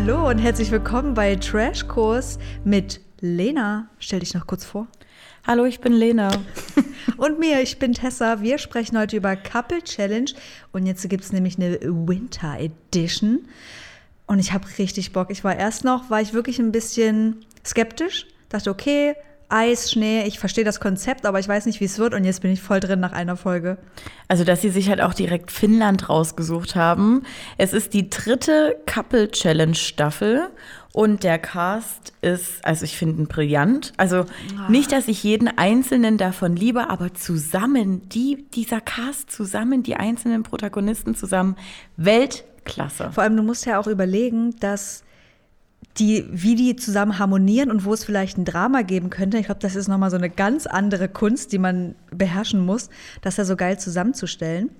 Hallo und herzlich willkommen bei Trashkurs mit Lena. Stell dich noch kurz vor. Hallo, ich bin Lena. Und mir, ich bin Tessa. Wir sprechen heute über Couple Challenge. Und jetzt gibt es nämlich eine Winter Edition. Und ich habe richtig Bock. Ich war erst noch, war ich wirklich ein bisschen skeptisch. Dachte, okay, Eis, Schnee, ich verstehe das Konzept, aber ich weiß nicht, wie es wird. Und jetzt bin ich voll drin nach einer Folge. Also, dass sie sich halt auch direkt Finnland rausgesucht haben. Es ist die dritte Couple Challenge Staffel. Und der Cast ist, also ich finde ihn brillant. Also nicht, dass ich jeden einzelnen davon liebe, aber zusammen, die, dieser Cast zusammen, die einzelnen Protagonisten zusammen, Weltklasse. Vor allem, du musst ja auch überlegen, dass die, wie die zusammen harmonieren und wo es vielleicht ein Drama geben könnte. Ich glaube, das ist nochmal so eine ganz andere Kunst, die man beherrschen muss, das ja so geil zusammenzustellen.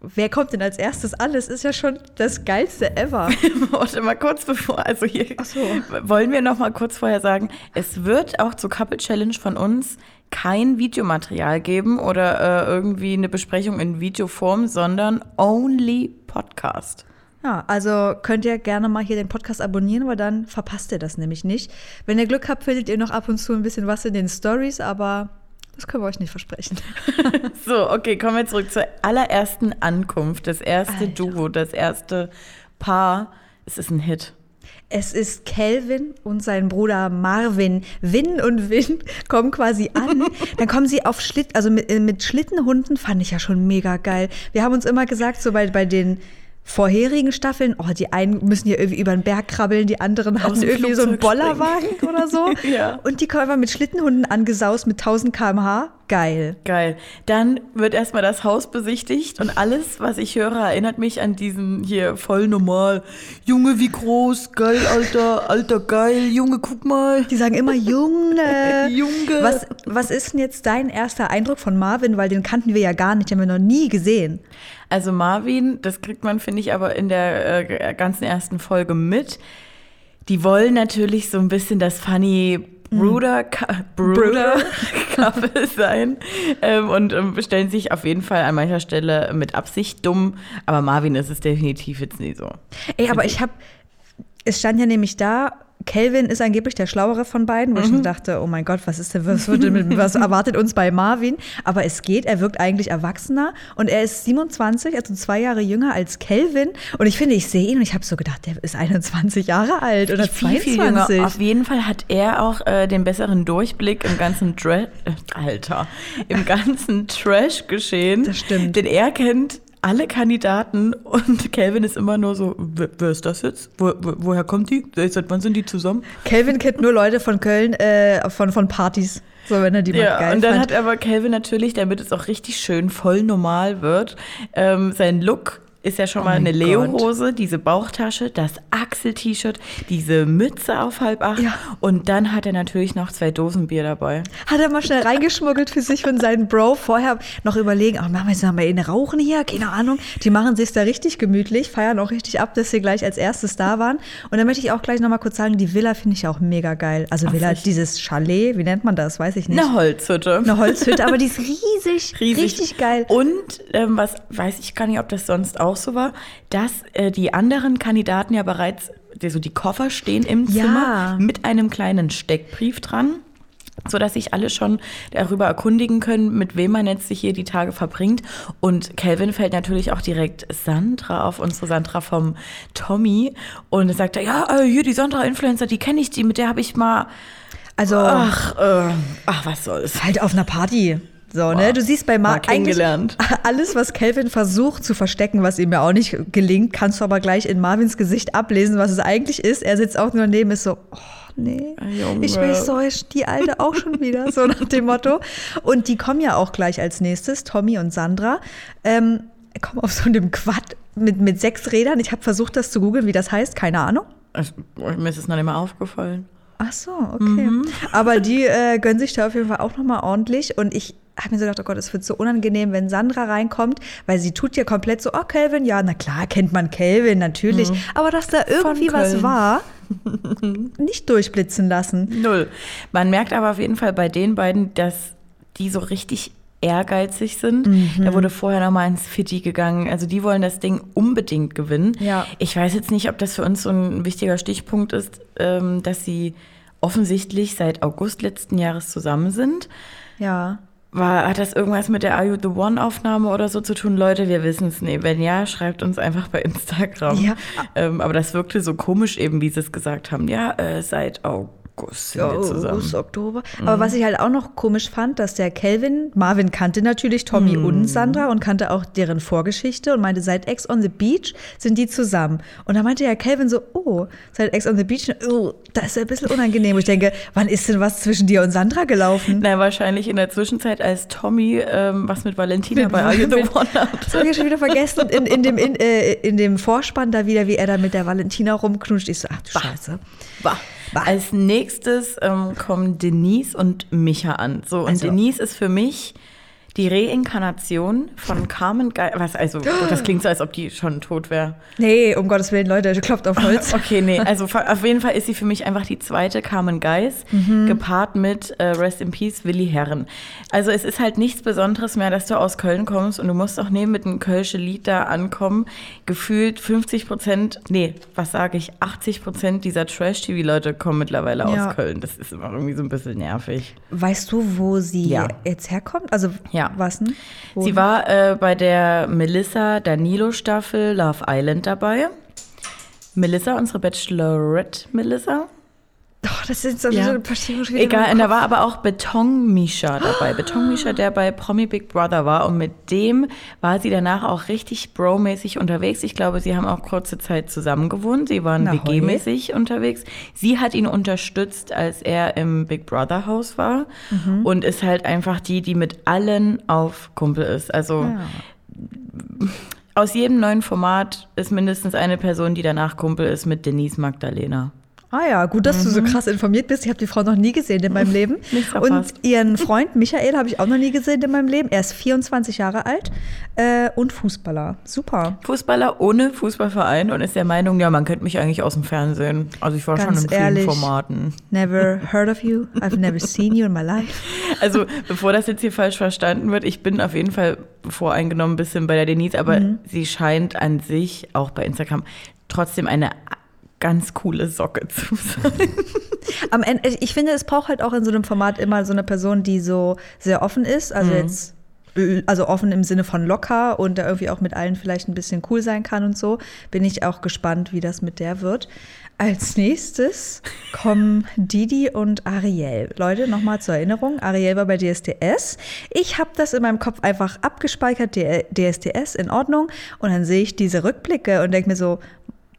Wer kommt denn als erstes an? Das ist ja schon das geilste ever. Warte mal kurz bevor, also hier Ach so. wollen wir noch mal kurz vorher sagen, es wird auch zur Couple Challenge von uns kein Videomaterial geben oder äh, irgendwie eine Besprechung in Videoform, sondern only Podcast. Ja, also könnt ihr gerne mal hier den Podcast abonnieren, weil dann verpasst ihr das nämlich nicht. Wenn ihr Glück habt, findet ihr noch ab und zu ein bisschen was in den Stories, aber das können wir euch nicht versprechen. So, okay, kommen wir zurück zur allerersten Ankunft. Das erste Alter. Duo, das erste Paar. Es ist ein Hit. Es ist Kelvin und sein Bruder Marvin. Win und Win kommen quasi an. Dann kommen sie auf Schlitt, also mit, äh, mit Schlittenhunden fand ich ja schon mega geil. Wir haben uns immer gesagt, so bei, bei den vorherigen Staffeln, oh, die einen müssen hier irgendwie über den Berg krabbeln, die anderen hatten irgendwie so einen Bollerwagen oder so. Ja. Und die kommen einfach mit Schlittenhunden angesaust mit 1000 km/h. Geil. Geil. Dann wird erstmal das Haus besichtigt und alles, was ich höre, erinnert mich an diesen hier voll normal. Junge, wie groß, geil, Alter, Alter, geil, Junge, guck mal. Die sagen immer Junge. Junge. Was, was ist denn jetzt dein erster Eindruck von Marvin? Weil den kannten wir ja gar nicht, den haben wir noch nie gesehen. Also Marvin, das kriegt man, finde ich, aber in der äh, ganzen ersten Folge mit. Die wollen natürlich so ein bisschen das funny Bruder, Bruder, Couple sein ähm, und ähm, stellen sich auf jeden Fall an mancher Stelle mit Absicht dumm. Aber Marvin ist es definitiv jetzt nie so. Ey, aber ich habe, es stand ja nämlich da, Kelvin ist angeblich der Schlauere von beiden, wo ich mir dachte, oh mein Gott, was ist denn, was, mit, was erwartet uns bei Marvin? Aber es geht, er wirkt eigentlich erwachsener und er ist 27, also zwei Jahre jünger als Kelvin. Und ich finde, ich sehe ihn und ich habe so gedacht, der ist 21 Jahre alt oder viel, 22. viel. Auf jeden Fall hat er auch äh, den besseren Durchblick im ganzen Dra äh, Alter, im ganzen Trash-Geschehen. Das stimmt. Denn er kennt alle Kandidaten und Calvin ist immer nur so, wer, wer ist das jetzt? Wo, wo, woher kommt die? Seit wann sind die zusammen? Kelvin kennt nur Leute von Köln, äh, von, von Partys. So, wenn er die mal Ja, geil und dann fand. hat aber Calvin natürlich, damit es auch richtig schön voll normal wird, ähm, sein Look ist ja schon Oh mal eine. Leo-Hose, diese Bauchtasche, das Axel-T-Shirt, diese Mütze auf halb acht Ja. und dann hat er natürlich noch zwei Dosen Bier dabei. Hat er mal schnell reingeschmuggelt für sich und seinen Bro. Vorher noch überlegen, ach, machen wir jetzt mal eine Rauchen hier? Keine Ahnung. Die machen sich da richtig gemütlich, feiern auch richtig ab, dass sie gleich als erstes da waren. Und dann möchte ich auch gleich noch mal kurz sagen, die Villa finde ich auch mega geil. Also Ach, Villa, echt? dieses Chalet, wie nennt man das? Weiß ich nicht. Eine Holzhütte. Eine Holzhütte, aber die ist riesig, richtig geil. Und ähm, was weiß ich gar nicht, ob das sonst auch so war, dass äh, die anderen Kandidaten ja bereits, die, so die Koffer stehen im Ja. Zimmer mit einem kleinen Steckbrief dran. sodass sich alle schon darüber erkundigen können, mit wem man jetzt sich hier die Tage verbringt. Und Calvin fällt natürlich auch direkt Sandra auf, unsere Sandra vom Tommy. Und sagt, er, ja, äh, hier die Sandra-Influencer, die kenne ich, die, mit der habe ich mal, Also ach, äh, ach, was soll's. halt auf einer Party. So, ne? Du siehst bei eigentlich kennengelernt. alles, was Calvin versucht zu verstecken, was ihm ja auch nicht gelingt, kannst du aber gleich in Marvins Gesicht ablesen, was es eigentlich ist. Er sitzt auch nur neben, ist so, oh, nee, Junge. ich will so, die Alte auch schon wieder, so nach dem Motto. Und die kommen ja auch gleich als nächstes, Tommy und Sandra. Ähm, kommen auf so einem Quad mit, mit sechs Rädern. Ich habe versucht, das zu googeln, wie das heißt, keine Ahnung. Ich, mir ist es noch nicht mal aufgefallen. Ach so, okay. Aber die äh, gönnen sich da auf jeden Fall auch nochmal ordentlich. Und ich habe mir so gedacht, oh Gott, es wird so unangenehm, wenn Sandra reinkommt, weil sie tut ja komplett so, oh, Kelvin, ja, na klar, kennt man Kelvin, natürlich. Aber dass da irgendwie was war, nicht durchblitzen lassen. Null. Man merkt aber auf jeden Fall bei den beiden, dass die so richtig ehrgeizig sind. Mhm. Da wurde vorher nochmal ins Fitti gegangen. Also die wollen das Ding unbedingt gewinnen. Ja. Ich weiß jetzt nicht, ob das für uns so ein wichtiger Stichpunkt ist, ähm, dass sie offensichtlich seit August letzten Jahres zusammen sind. Ja. War, hat das irgendwas mit der Are You the One Aufnahme oder so zu tun? Leute, wir wissen es nicht. Wenn ja, schreibt uns einfach bei Instagram. Ja. Ähm, aber das wirkte so komisch eben, wie sie es gesagt haben. Ja, äh, seit August sind wir zusammen. August, Oktober. Aber was ich halt auch noch komisch fand, dass der Kelvin, Marvin kannte natürlich Tommy und Sandra und kannte auch deren Vorgeschichte und meinte, seit Ex on the Beach sind die zusammen. Und da meinte ja Kelvin so, oh, seit Ex on the Beach, oh, das ist ja ein bisschen unangenehm. Und ich denke, wann ist denn was zwischen dir und Sandra gelaufen? Na, wahrscheinlich in der Zwischenzeit, als Tommy ähm, was mit Valentina bei Are You the mit- One hat. Das habe ich ja schon wieder vergessen. Und in, in, dem, in, äh, in dem Vorspann da wieder, wie er da mit der Valentina rumknutscht. Ich so, ach du Scheiße. Bah. Als nächstes ähm, kommen Denise und Micha an. So, und Also- Denise ist für mich die Reinkarnation von Carmen Geil. Was, also, das klingt so, als ob die schon tot wäre. Nee, um Gottes Willen, Leute, klopft auf Holz. Okay, nee, also auf jeden Fall ist sie für mich einfach die zweite Carmen Geis, Mhm. gepaart mit äh, Rest in Peace Willi Herren. Also es ist halt nichts Besonderes mehr, dass du aus Köln kommst und du musst auch neben mit einem Kölsche Lied da ankommen. Gefühlt 50 Prozent, nee, was sage ich, 80 Prozent dieser Trash-TV-Leute kommen mittlerweile Ja. aus Köln. Das ist immer irgendwie so ein bisschen nervig. Weißt du, wo sie Ja. jetzt herkommt? Also, Ja. Was denn? Wo Sie war äh, bei der Melissa Danilo-Staffel Love Island dabei. Melissa, unsere Bachelorette Melissa. Oh, das sind so, Ja. so wieder Egal, und da war aber auch Beton Misha dabei. Beton Misha, der bei Promi Big Brother war. Und mit dem war sie danach auch richtig bro-mäßig unterwegs. Ich glaube, sie haben auch kurze Zeit zusammen gewohnt. Sie waren WG-mäßig unterwegs. Sie hat ihn unterstützt, als er im Big Brother Haus war. Mhm. Und ist halt einfach die, die mit allen auf Kumpel ist. Also Ja. aus jedem neuen Format ist mindestens eine Person, die danach Kumpel ist mit Denise Magdalena. Ah ja, gut, dass du so krass informiert bist. Ich habe die Frau noch nie gesehen in meinem Leben. Mhm. Und ihren Freund Michael habe ich auch noch nie gesehen in meinem Leben. Er ist 24 Jahre alt äh, und Fußballer. Super. Fußballer ohne Fußballverein und ist der Meinung, ja, man kennt mich eigentlich aus dem Fernsehen. Also ich war Ganz schon in vielen ehrlich. Formaten. Never heard of you. I've never seen you in my life. Also bevor das jetzt hier falsch verstanden wird, ich bin auf jeden Fall voreingenommen ein bisschen bei der Denise, aber Mhm. sie scheint an sich auch bei Instagram trotzdem eine ganz coole Socke zu sein. Am Ende, ich finde, es braucht halt auch in so einem Format immer so eine Person, die so sehr offen ist. Also jetzt, äh, also offen im Sinne von locker und da irgendwie auch mit allen vielleicht ein bisschen cool sein kann und so. Bin ich auch gespannt, wie das mit der wird. Als nächstes kommen Didi und Ariel. Leute, nochmal zur Erinnerung. Ariel war bei DSDS. Ich habe das in meinem Kopf einfach abgespeichert, DSDS, in Ordnung. Und dann sehe ich diese Rückblicke und denke mir so,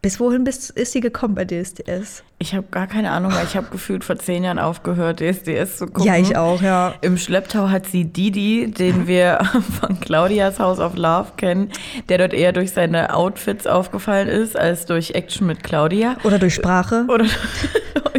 bis wohin bist, ist sie gekommen bei DSDS? Ich habe gar keine Ahnung, weil ich habe gefühlt vor zehn Jahren aufgehört, DSDS zu gucken. Ja, ich auch, ja. Im Schlepptau hat sie Didi, den wir von Claudias House of Love kennen, der dort eher durch seine Outfits aufgefallen ist, als durch Action mit Claudia. Oder durch Sprache. Oder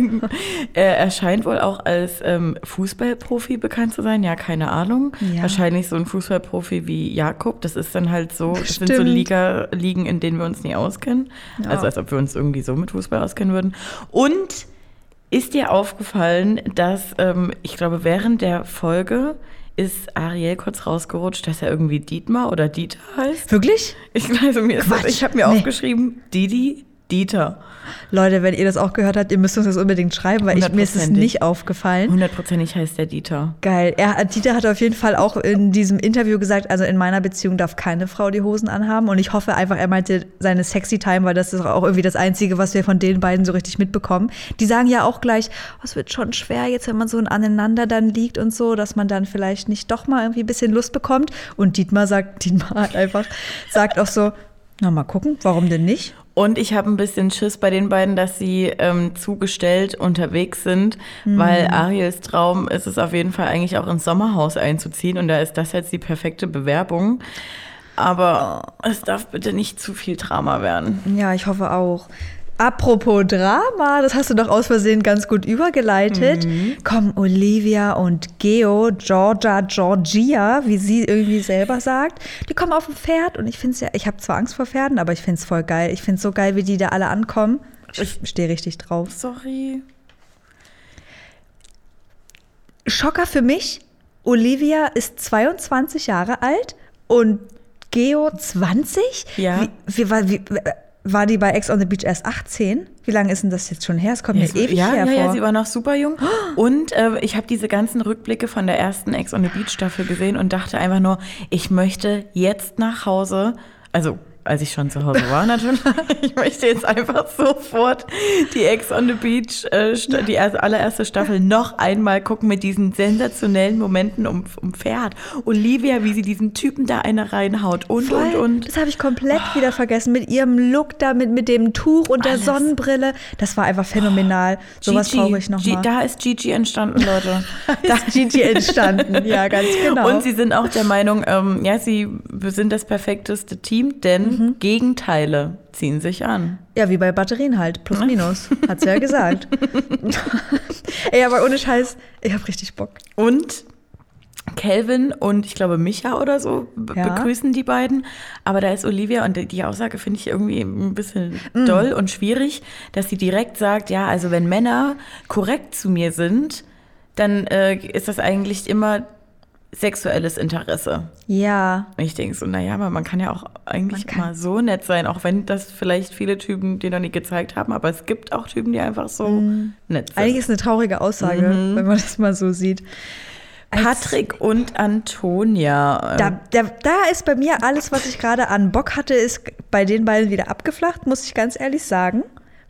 er erscheint wohl auch als ähm, Fußballprofi bekannt zu sein. Ja, keine Ahnung. Ja. Wahrscheinlich so ein Fußballprofi wie Jakob. Das ist dann halt so, das sind so Stimmt. Liga, Ligen, in denen wir uns nie auskennen. Ja. Also als ob wir uns irgendwie so mit Fußball auskennen würden. Und ist dir aufgefallen, dass ähm, ich glaube, während der Folge ist Ariel kurz rausgerutscht, dass er irgendwie Dietmar oder Dieter heißt? Wirklich? Ich, also mir ist das, Quatsch. ich habe mir Nee. aufgeschrieben, Didi, Dieter. Leute, wenn ihr das auch gehört habt, ihr müsst uns das unbedingt schreiben, weil ich, mir ist es nicht aufgefallen. Hundertprozentig heißt der Dieter. Geil. Er, Dieter hat auf jeden Fall auch in diesem Interview gesagt, also in meiner Beziehung darf keine Frau die Hosen anhaben. Und ich hoffe einfach, er meinte seine Sexy Time, weil das ist auch irgendwie das Einzige, was wir von den beiden so richtig mitbekommen. Die sagen ja auch gleich, oh, es wird schon schwer jetzt, wenn man so aneinander dann liegt und so, dass man dann vielleicht nicht doch mal irgendwie ein bisschen Lust bekommt. Und Dietmar sagt, Dietmar hat einfach, sagt auch so, na mal gucken, warum denn nicht? Und ich habe ein bisschen Schiss bei den beiden, dass sie ähm, zugestellt unterwegs sind, weil Ariels Traum ist es auf jeden Fall eigentlich auch ins Sommerhaus einzuziehen und da ist das jetzt die perfekte Bewerbung. Aber es darf bitte nicht zu viel Drama werden. Ja, ich hoffe auch. Apropos Drama, das hast du doch aus Versehen ganz gut übergeleitet. Kommen Olivia und Geo, Georgia, Georgia, wie sie irgendwie selber sagt. Die kommen auf dem Pferd und ich finde es ja, ich habe zwar Angst vor Pferden, aber ich finde es voll geil. Ich finde es so geil, wie die da alle ankommen. Ich stehe richtig drauf. Sorry. Schocker für mich, Olivia ist 22 Jahre alt und Geo 20? Ja. Wie, wie, wie, war die bei Ex on the Beach erst 18? Wie lange ist denn das jetzt schon her? Es kommt mir ewig ja, hervor. ja, ja, sie war noch super jung. Und äh, ich habe diese ganzen Rückblicke von der ersten Ex on the Beach Staffel gesehen und dachte einfach nur, ich möchte jetzt nach Hause, also als ich schon zu Hause war natürlich. Ich möchte jetzt einfach sofort die Ex on the Beach, äh, die erste, allererste Staffel noch einmal gucken mit diesen sensationellen Momenten um, um Pferd. Olivia, wie sie diesen Typen da eine reinhaut und, Voll. und, und. Das habe ich komplett wieder vergessen. Mit ihrem Look da, mit, mit dem Tuch und der Alles. Sonnenbrille. Das war einfach phänomenal. Sowas brauche ich nochmal. Da ist Gigi entstanden, Leute. Da ist Gigi entstanden. Ja, ganz genau. Und sie sind auch der Meinung, ähm, ja, sie sind das perfekteste Team, denn Mhm. Gegenteile ziehen sich an. ja, wie bei Batterien halt. Plus, minus. Hat sie ja gesagt. Ey, aber ohne Scheiß, ich habe richtig Bock. Und Calvin und ich glaube Micha oder so Ja. begrüßen die beiden. Aber da ist Olivia und die Aussage finde ich irgendwie ein bisschen Mm. doll und schwierig, dass sie direkt sagt, ja, also wenn Männer korrekt zu mir sind, dann äh, ist das eigentlich immer sexuelles Interesse. Ja, Und ich denke so, naja, aber man kann ja auch eigentlich mal so nett sein, auch wenn das vielleicht viele Typen dir noch nie gezeigt haben, aber es gibt auch Typen, die einfach so nett sind. eigentlich ist eine traurige Aussage, Mhm. wenn man das mal so sieht. Als- Patrick und Antonia. Da, da, da ist bei mir alles, was ich gerade an Bock hatte, ist bei den beiden wieder abgeflacht, muss ich ganz ehrlich sagen.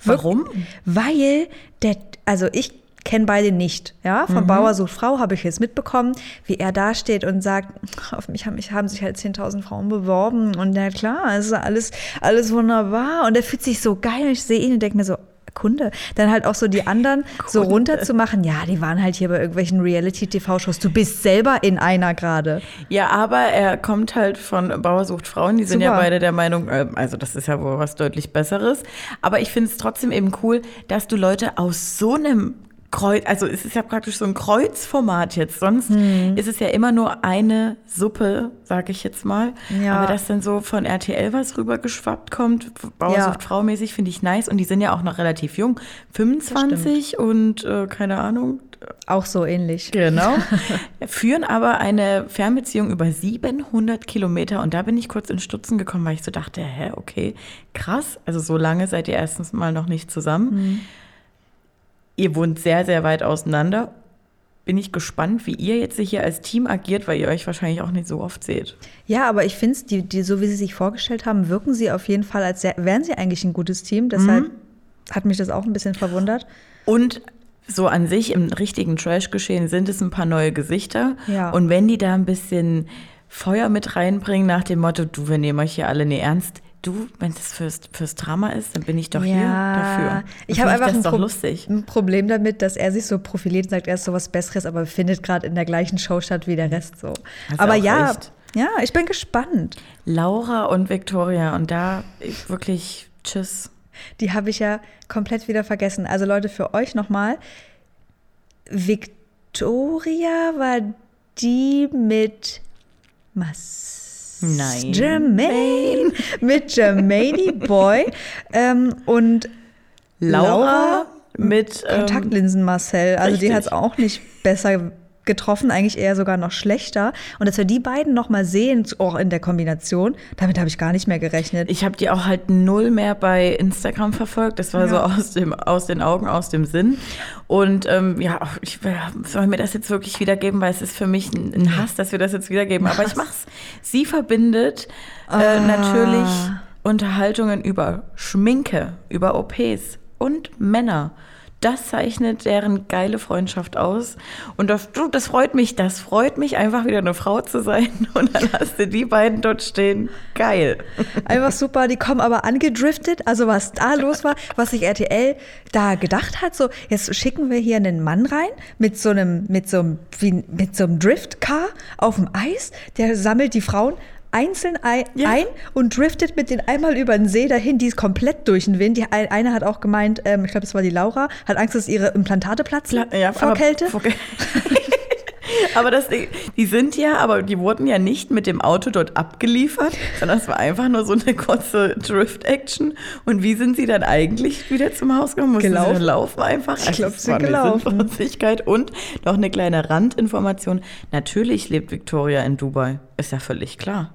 Warum? Weil der, also ich kenne beide nicht, ja. Mhm. Von Bauer sucht Frau habe ich jetzt mitbekommen, wie er da steht und sagt, auf mich haben, mich haben sich halt 10.000 Frauen beworben und ja klar, es ist alles, alles wunderbar und er fühlt sich so geil und ich sehe ihn und denke mir so, Kunde. Dann halt auch so die anderen so Kunde. runterzumachen. Ja, die waren halt hier bei irgendwelchen Reality-TV-Shows. Du bist selber in einer gerade. Ja, aber er kommt halt von Bauer sucht Frauen. Die sind ja beide der Meinung, äh, also das ist ja wohl was deutlich Besseres. Aber ich finde es trotzdem eben cool, dass du Leute aus so einem Kreuz, also es ist ja praktisch so ein Kreuzformat jetzt. Sonst Hm. ist es ja immer nur eine Suppe, sage ich jetzt mal. Ja. Aber dass dann so von RTL was rübergeschwappt kommt, Bauer Ja. sucht Frau mäßig, finde ich nice. Und die sind ja auch noch relativ jung. 25 und äh, keine Ahnung, Auch so ähnlich. Genau. Führen aber eine Fernbeziehung über 700 Kilometer. Und da bin ich kurz in Stutzen gekommen, weil ich so dachte, hä, okay, krass. Also so lange seid ihr erstens mal noch nicht zusammen. Ihr wohnt sehr, sehr weit auseinander. Bin ich gespannt, wie ihr jetzt hier als Team agiert, weil ihr euch wahrscheinlich auch nicht so oft seht. Ja, aber ich finde, die, die, so wie sie sich vorgestellt haben, wirken sie auf jeden Fall, als sehr, wären sie eigentlich ein gutes Team. Deshalb Mhm. hat mich das auch ein bisschen verwundert. Und so an sich im richtigen Trash-Geschehen sind es ein paar neue Gesichter. Ja. Und wenn die da ein bisschen Feuer mit reinbringen nach dem Motto, du, wir nehmen euch hier alle nie ernst. Du, wenn es fürs, fürs Drama ist, dann bin ich doch hier dafür. Ich Dann habe einfach ein, Pro lustig. ein Problem damit, dass er sich so profiliert und sagt, er ist sowas Besseres, aber findet gerade in der gleichen Show statt wie der Rest so. Du aber ja, recht. ja, ich bin gespannt. Laura und Victoria und da ich wirklich tschüss. Die habe ich ja komplett wieder vergessen. Also Leute, für euch nochmal. Victoria war die mit Mas Nein. Jermaine. mit Jermaine Boy. ähm, und Laura, Laura mit ähm, Kontaktlinsen Marcel. Also die richtig. hat es auch nicht besser getroffen, eigentlich eher sogar noch schlechter. Und dass wir die beiden nochmal sehen, auch in der Kombination, damit habe ich gar nicht mehr gerechnet. Ich habe die auch halt null mehr bei Instagram verfolgt. Das war so Ja. aus, dem, aus den Augen, aus dem Sinn. Und ähm, ja, ich soll mir das jetzt wirklich wiedergeben, weil es ist für mich ein, ein Hass, dass wir das jetzt wiedergeben. Aber ich mach's. Sie verbindet äh, Ah. natürlich Unterhaltungen über Schminke, über OPs und Männer. Das zeichnet deren geile Freundschaft aus. Und das, das freut mich. Das freut mich, einfach wieder eine Frau zu sein. Und dann hast du die beiden dort stehen. Geil. Einfach super, die kommen aber angedriftet. Also was da los war, was sich RTL da gedacht hat, so jetzt schicken wir hier einen Mann rein mit so einem mit so einem mit so einem Driftcar auf dem Eis, der sammelt die Frauen einzeln ein, Ja. ein und driftet mit denen einmal über den See dahin, die ist komplett durch den Wind. Die ein- eine hat auch gemeint, ähm, ich glaube, das war die Laura, hat Angst, dass ihre Implantate platzen Pla- ja, vor aber- Kälte. vor. Aber das, die sind ja, aber die wurden ja nicht mit dem Auto dort abgeliefert, sondern es war einfach nur so eine kurze Drift-Action. Und wie sind sie dann eigentlich wieder zum Haus gekommen? Mussten Gelaufen. Sie laufen einfach? Ich glaub, das sie gelaufen. Sinnlosigkeit. Und noch eine kleine Randinformation. Natürlich lebt Victoria in Dubai. Ist ja völlig klar.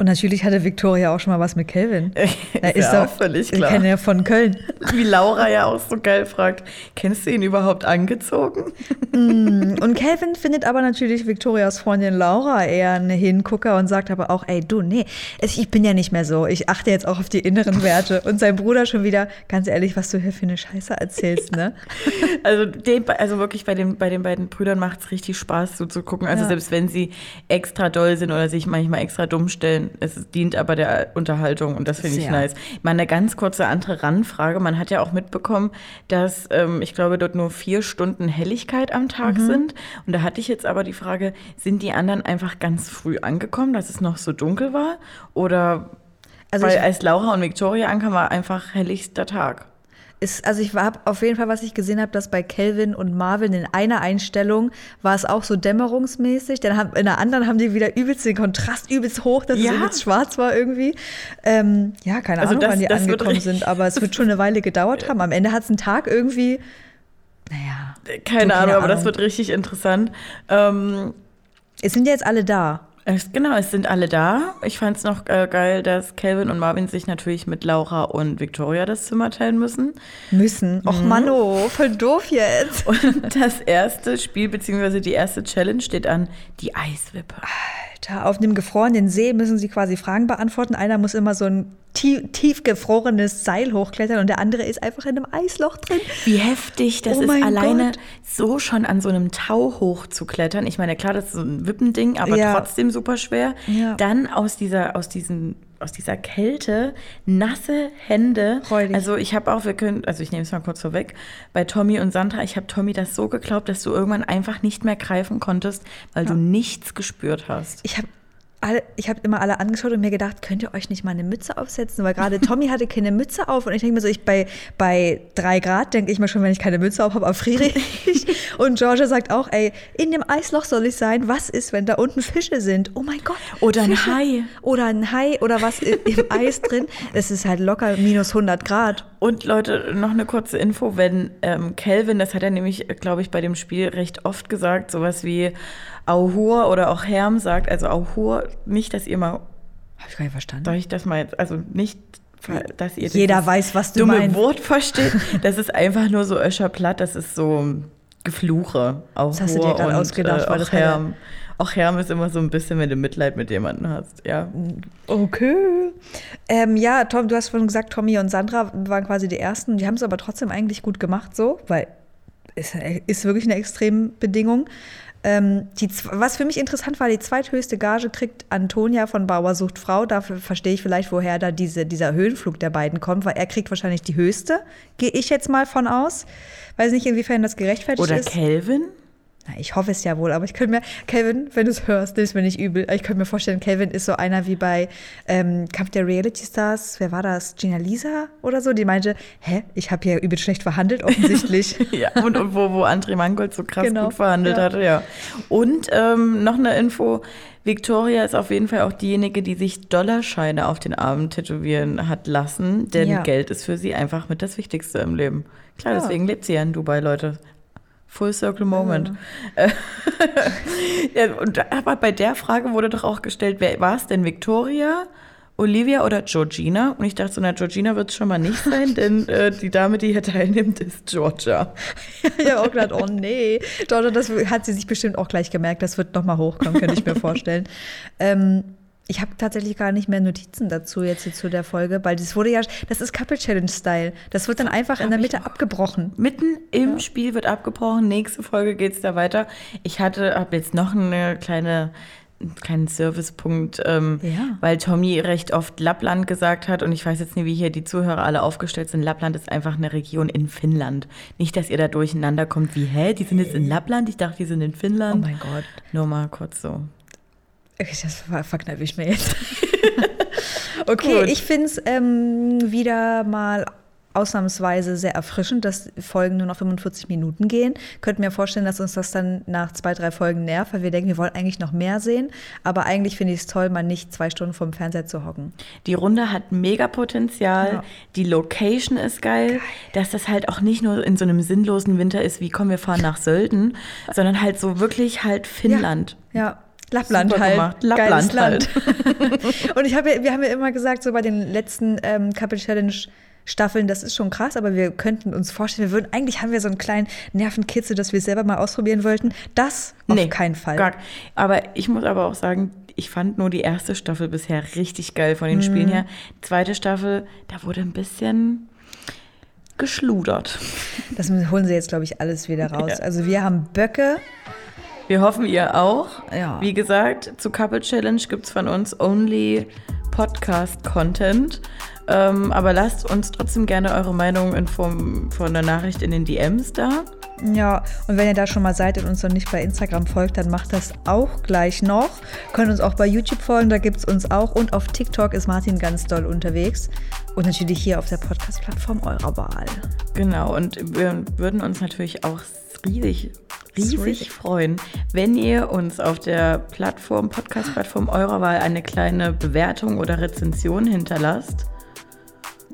Und natürlich hatte Victoria auch schon mal was mit Kelvin. Na, Ist ja doch- auch völlig klar. kennen ja von Köln. Wie Laura ja auch so geil fragt, kennst du ihn überhaupt angezogen? Und Kelvin findet aber natürlich Victorias Freundin Laura eher eine Hingucker und sagt aber auch, ey du, nee, ich bin ja nicht mehr so. Ich achte jetzt auch auf die inneren Werte. Und sein Bruder schon wieder, ganz ehrlich, was du hier für eine Scheiße erzählst, ne? Also, den, also wirklich bei den, bei den beiden Brüdern macht es richtig Spaß zuzugucken. Also Ja. selbst wenn sie extra doll sind oder sich manchmal extra dumm stellen, es dient aber der Unterhaltung und das finde ich nice. Mal eine ganz kurze andere Randfrage. Man hat ja auch mitbekommen, dass ähm, ich glaube, dort nur vier Stunden Helligkeit am Tag Mhm. sind. Und da hatte ich jetzt aber die Frage, sind die anderen einfach ganz früh angekommen, dass es noch so dunkel war? Oder Also weil als Laura und Victoria ankamen, war einfach helligster Tag. Ist, also ich habe auf jeden Fall, was ich gesehen habe, dass bei Kelvin und Marvin in einer Einstellung war es auch so dämmerungsmäßig. Dann haben, in der anderen haben die wieder übelst den Kontrast übelst hoch, dass Ja. es übelst schwarz war irgendwie. Ähm, ja, keine Also Ahnung, das- wann die angekommen sind, aber es wird schon eine Weile gedauert haben. Am Ende hat es einen Tag irgendwie, naja. Keine, Du, Ahnung, aber das Ahnung. wird richtig interessant. Ähm, Es sind ja jetzt alle da. Es, genau, es sind alle da. Ich fand es noch äh, geil, dass Calvin und Marvin sich natürlich mit Laura und Victoria das Zimmer teilen müssen. Müssen. Och Mann, oh, voll doof jetzt. Und das erste Spiel, beziehungsweise die erste Challenge steht an, die Eiswippe. Alter, auf einem gefrorenen See müssen sie quasi Fragen beantworten. Einer muss immer so ein tief, tiefgefrorenes Seil hochklettern und der andere ist einfach in einem Eisloch drin. Wie heftig das Oh ist, alleine Gott. so schon an so einem Tau hochzuklettern. Ich meine, klar, das ist so ein Wippending, aber Ja. trotzdem super schwer. Ja. Dann aus dieser, aus diesen aus dieser Kälte, nasse Hände. Freudig. Also ich habe auch, wir können, also ich nehme es mal kurz vorweg, bei Tommy und Sandra, ich habe Tommy das so geglaubt, dass du irgendwann einfach nicht mehr greifen konntest, weil du nichts gespürt hast. Ich habe alle, ich habe immer alle angeschaut und mir gedacht, könnt ihr euch nicht mal eine Mütze aufsetzen? Weil gerade Tommy hatte keine Mütze auf und ich denke mir so, ich bei, bei drei Grad denke ich mir schon, wenn ich keine Mütze auf habe, erfriere ich. Und Georgia sagt auch, ey, in dem Eisloch soll ich sein. Was ist, wenn da unten Fische sind? Oh mein Gott. Oder ein Fische. Hai. Oder ein Hai oder was i- im Eis drin. Es ist halt locker minus 100 Grad. Und Leute, noch eine kurze Info, wenn ähm, Calvin, das hat er nämlich, glaube ich, bei dem Spiel recht oft gesagt, sowas wie Auhur oder auch Herm sagt, also Auhur, nicht, dass ihr mal, Habe ich gar nicht verstanden. soll ich das mal jetzt, also nicht, dass ihr Jeder weiß, was du dumme meinst. Wort versteht, das ist einfach nur so Öscherplatt, das ist so Gefluche. Auhur hast du dir gerade ausgedacht, äh, weil auch das Herm. Auch Herm ist immer so ein bisschen, wenn du Mitleid mit jemandem hast, ja. Okay. Ähm, ja, Tom, du hast vorhin gesagt, Tommy und Sandra waren quasi die Ersten. Die haben es aber trotzdem eigentlich gut gemacht, so, weil es ist wirklich eine Extrembedingung. Ähm, die, was für mich interessant war, die zweithöchste Gage kriegt Antonia von Bauer sucht Frau. Dafür verstehe ich vielleicht, woher da diese, dieser Höhenflug der beiden kommt, weil er kriegt wahrscheinlich die höchste. Gehe ich jetzt mal von aus. Weiß nicht, inwiefern das gerechtfertigt Oder ist. Calvin? Na, ich hoffe es ja wohl, aber ich könnte mir, Calvin, wenn du es hörst, nimm es mir nicht übel. Ich könnte mir vorstellen, Calvin ist so einer wie bei ähm, Kampf der Reality Stars, wer war das? Gina Lisa oder so? Die meinte, hä, ich habe hier übel schlecht verhandelt, offensichtlich. Ja, und, und wo, wo André Mangold so krass Genau, gut verhandelt ja. hatte, ja. Und ähm, noch eine Info: Victoria ist auf jeden Fall auch diejenige, die sich Dollarscheine auf den Arm tätowieren hat lassen, denn Ja. Geld ist für sie einfach mit das Wichtigste im Leben. Klar, Ja. deswegen lebt sie ja in Dubai, Leute. Full Circle Moment. Äh, ja, und, aber bei der Frage wurde doch auch gestellt, wer war es denn, Victoria? Olivia oder Georgina? Und ich dachte so, na, Georgina wird es schon mal nicht sein, denn äh, die Dame, die hier teilnimmt, ist Georgia. habe auch gedacht, oh nee. Georgia, das hat sie sich bestimmt auch gleich gemerkt. Das wird nochmal hochkommen, könnte ich mir vorstellen. Ähm, ich habe tatsächlich gar nicht mehr Notizen dazu jetzt hier zu der Folge, weil das wurde ja, das ist Couple Challenge Style. Das wird dann einfach in der Mitte abgebrochen. Mitten im Spiel wird abgebrochen. Nächste Folge geht es da weiter. Ich hatte, habe jetzt noch eine kleine einen kleinen Servicepunkt, ähm, Ja. weil Tommy recht oft Lappland gesagt hat und ich weiß jetzt nicht, wie hier die Zuhörer alle aufgestellt sind. Lappland ist einfach eine Region in Finnland. Nicht, dass ihr da durcheinander kommt wie, hä, die sind jetzt in Lappland? Ich dachte, die sind in Oh Finnland. mein Gott. Nur mal kurz so. Okay, Das ver- verkneife ich mir jetzt. okay, Gut. ich finde es ähm, wieder mal ausnahmsweise sehr erfrischend, dass Folgen nur noch 45 Minuten gehen. Könnten mir vorstellen, dass uns das dann nach zwei, drei Folgen nervt, weil wir denken, wir wollen eigentlich noch mehr sehen. Aber eigentlich finde ich es toll, mal nicht zwei Stunden vorm Fernseher zu hocken. Die Runde hat mega Potenzial. Ja. Die Location ist geil, dass das halt auch nicht nur in so einem sinnlosen Winter ist, wie komm, wir fahren nach Sölden, sondern halt so wirklich halt Finnland. Ja. ja. Lappland Super halt. gemacht. Lappland Geiles Land. Und ich habe, ja- wir haben ja immer gesagt, so bei den letzten ähm, Couple Challenge Staffeln, das ist schon krass, aber wir könnten uns vorstellen, wir würden, eigentlich haben wir so einen kleinen Nervenkitzel, dass wir es selber mal ausprobieren wollten. Das auf Nee, keinen Fall. Gar, aber ich muss aber auch sagen, ich fand nur die erste Staffel bisher richtig geil von den Mhm. Spielen her. Zweite Staffel, da wurde ein bisschen geschludert. Das holen sie jetzt, glaube ich, alles wieder raus. Ja. Also wir haben Böcke. Wir hoffen, ihr auch. Ja. Wie gesagt, zu Couple Challenge gibt es von uns only Podcast-Content. Ähm, aber lasst uns trotzdem gerne eure Meinung in Form von einer Nachricht in den DMs da. Ja, und wenn ihr da schon mal seid und uns noch nicht bei Instagram folgt, dann macht das auch gleich noch. Könnt uns auch bei YouTube folgen, da gibt es uns auch. Und auf TikTok ist Martin ganz doll unterwegs. Und natürlich hier auf der Podcast-Plattform eurer Wahl. Genau, und wir würden uns natürlich auch riesig, riesig Riesig. freuen, wenn ihr uns auf der Plattform, Podcast-Plattform eurer Wahl eine kleine Bewertung oder Rezension hinterlasst.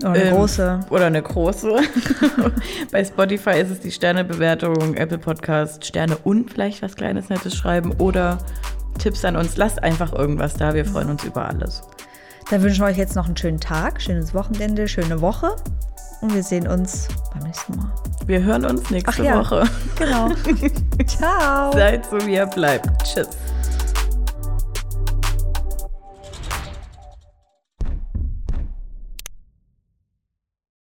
Oh, eine Ähm, große. Oder eine große. Bei Spotify ist es die Sternebewertung, Apple Podcast, Sterne und vielleicht was Kleines, Nettes schreiben oder Tipps an uns. Lasst einfach irgendwas da. Wir freuen uns über alles. Dann wünschen wir euch jetzt noch einen schönen Tag, schönes Wochenende, schöne Woche. Und wir sehen uns beim nächsten Mal. Wir hören uns nächste Ach ja. Woche. Genau. Ciao. Seid so, wie ihr bleibt. Tschüss.